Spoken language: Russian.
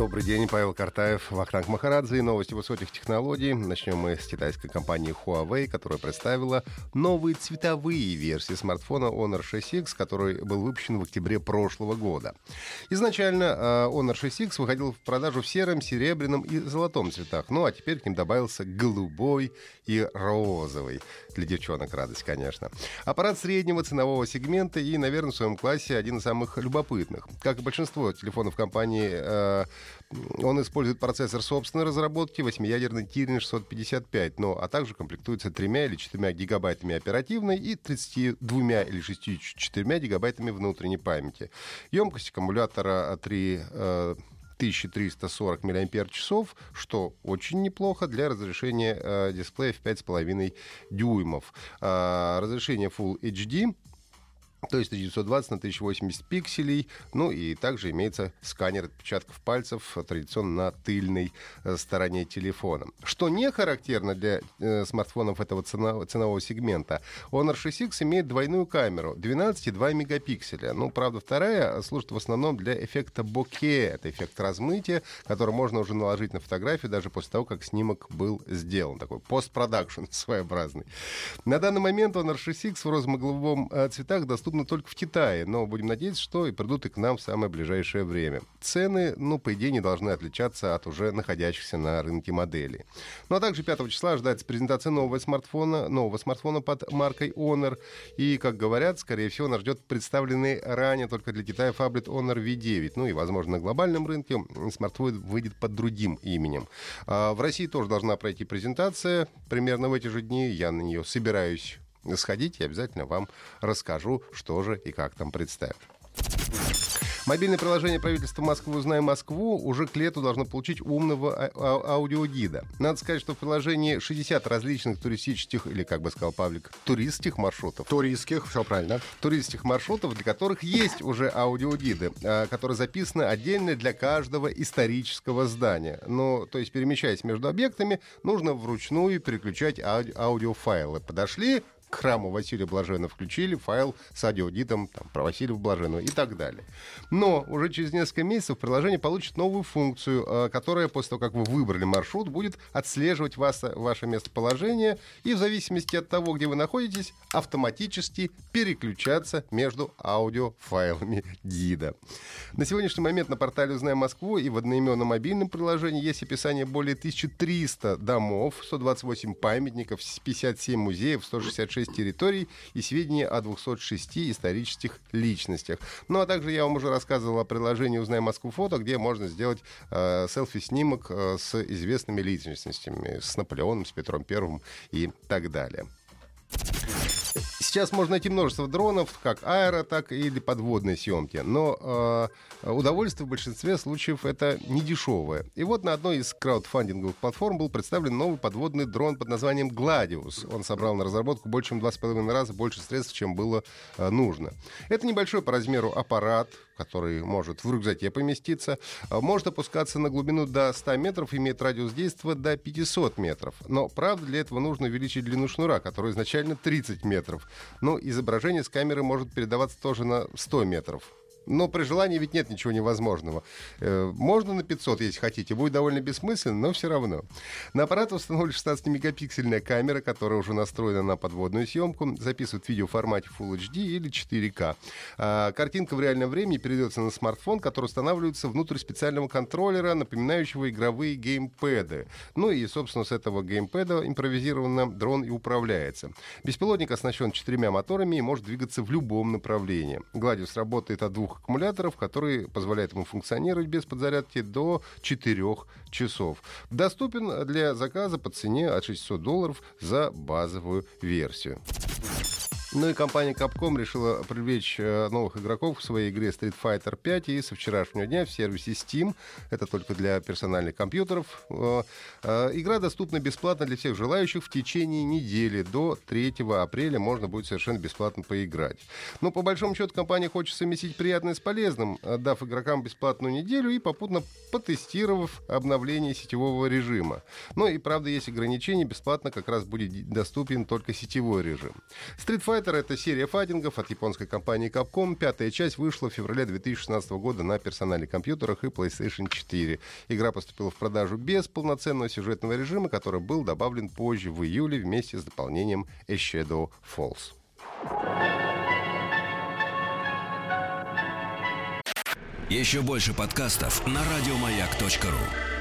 Добрый день, Павел Картаев, Вахтанг Махарадзе и новости высоких технологий. Начнем мы с китайской компании Huawei, которая представила новые цветовые версии смартфона Honor 6X, который был выпущен в октябре прошлого года. Изначально э, Honor 6X выходил в продажу в сером, серебряном и золотом цветах, ну а теперь к ним добавился голубой и розовый. Для девчонок радость, конечно. Аппарат среднего ценового сегмента и, наверное, в своем классе один из самых любопытных. Как и большинство телефонов компании э, он использует процессор собственной разработки, 8-ядерный Kirin 655, но, а также комплектуется 3 или 4 гигабайтами оперативной и 32 или 64 гигабайтами внутренней памяти. Емкость аккумулятора 3 1340 мАч, что очень неплохо для разрешения э, дисплея в 5,5 дюймов. Э, разрешение Full HD то есть 1920 на 1080 пикселей. Ну и также имеется сканер отпечатков пальцев традиционно на тыльной э, стороне телефона. Что не характерно для э, смартфонов этого цена, ценового сегмента, Honor 6X имеет двойную камеру 12,2 мегапикселя. Ну, правда, вторая служит в основном для эффекта боке. Это эффект размытия, который можно уже наложить на фотографию даже после того, как снимок был сделан. Такой постпродакшн своеобразный. На данный момент Honor 6X в розовом э, цветах доступен доступны только в Китае, но будем надеяться, что и придут и к нам в самое ближайшее время. Цены, ну, по идее, не должны отличаться от уже находящихся на рынке моделей. Ну, а также 5 числа ожидается презентация нового смартфона, нового смартфона под маркой Honor. И, как говорят, скорее всего, нас ждет представленный ранее только для Китая фаблет Honor V9. Ну и, возможно, на глобальном рынке смартфон выйдет под другим именем. А в России тоже должна пройти презентация примерно в эти же дни. Я на нее собираюсь сходите, я обязательно вам расскажу, что же и как там представят. Мобильное приложение правительства Москвы «Узнай Москву» уже к лету должно получить умного а- а- аудиогида. Надо сказать, что в приложении 60 различных туристических, или, как бы сказал Павлик, туристских маршрутов. Туристских, все правильно. Туристских маршрутов, для которых есть уже аудиогиды, а, которые записаны отдельно для каждого исторического здания. Ну, то есть, перемещаясь между объектами, нужно вручную переключать ауди- аудиофайлы. Подошли, к храму Василия Блаженного включили файл с аудиодитом там, про Василия Блаженного и так далее. Но уже через несколько месяцев приложение получит новую функцию, э, которая после того, как вы выбрали маршрут, будет отслеживать вас, ваше местоположение и в зависимости от того, где вы находитесь, автоматически переключаться между аудиофайлами гида. На сегодняшний момент на портале «Узнаем Москву» и в одноименном мобильном приложении есть описание более 1300 домов, 128 памятников, 57 музеев, 166 6 территорий и сведения о 206 исторических личностях. Ну а также я вам уже рассказывал о приложении «Узнай Москву фото», где можно сделать э, селфи-снимок э, с известными личностями, с Наполеоном, с Петром Первым и так далее. Сейчас можно найти множество дронов, как аэро, так и для подводной съемки. Но э, удовольствие в большинстве случаев это не дешевое. И вот на одной из краудфандинговых платформ был представлен новый подводный дрон под названием Gladius. Он собрал на разработку больше чем два с половиной раза больше средств, чем было э, нужно. Это небольшой по размеру аппарат, который может в рюкзаке поместиться, э, может опускаться на глубину до 100 метров, имеет радиус действия до 500 метров. Но, правда, для этого нужно увеличить длину шнура, который изначально 30 метров. Но изображение с камеры может передаваться тоже на 100 метров. Но при желании ведь нет ничего невозможного. Э, можно на 500, если хотите. Будет довольно бессмысленно, но все равно. На аппарат установлена 16-мегапиксельная камера, которая уже настроена на подводную съемку. Записывает видео в формате Full HD или 4К. А картинка в реальном времени передается на смартфон, который устанавливается внутрь специального контроллера, напоминающего игровые геймпэды. Ну и, собственно, с этого геймпэда импровизированно дрон и управляется. Беспилотник оснащен четырьмя моторами и может двигаться в любом направлении. Гладиус работает от двух двух аккумуляторов, которые позволяют ему функционировать без подзарядки до 4 часов. Доступен для заказа по цене от 600 долларов за базовую версию. Ну и компания Capcom решила привлечь э, новых игроков в своей игре Street Fighter 5 и со вчерашнего дня в сервисе Steam, это только для персональных компьютеров, э, э, игра доступна бесплатно для всех желающих в течение недели. До 3 апреля можно будет совершенно бесплатно поиграть. Но по большому счету компания хочет совместить приятное с полезным, дав игрокам бесплатную неделю и попутно потестировав обновление сетевого режима. Ну и правда есть ограничения, бесплатно как раз будет доступен только сетевой режим. Street Fighter Fighter — это серия файтингов от японской компании Capcom. Пятая часть вышла в феврале 2016 года на персональных компьютерах и PlayStation 4. Игра поступила в продажу без полноценного сюжетного режима, который был добавлен позже, в июле, вместе с дополнением A Shadow Falls. Еще больше подкастов на радиомаяк.ру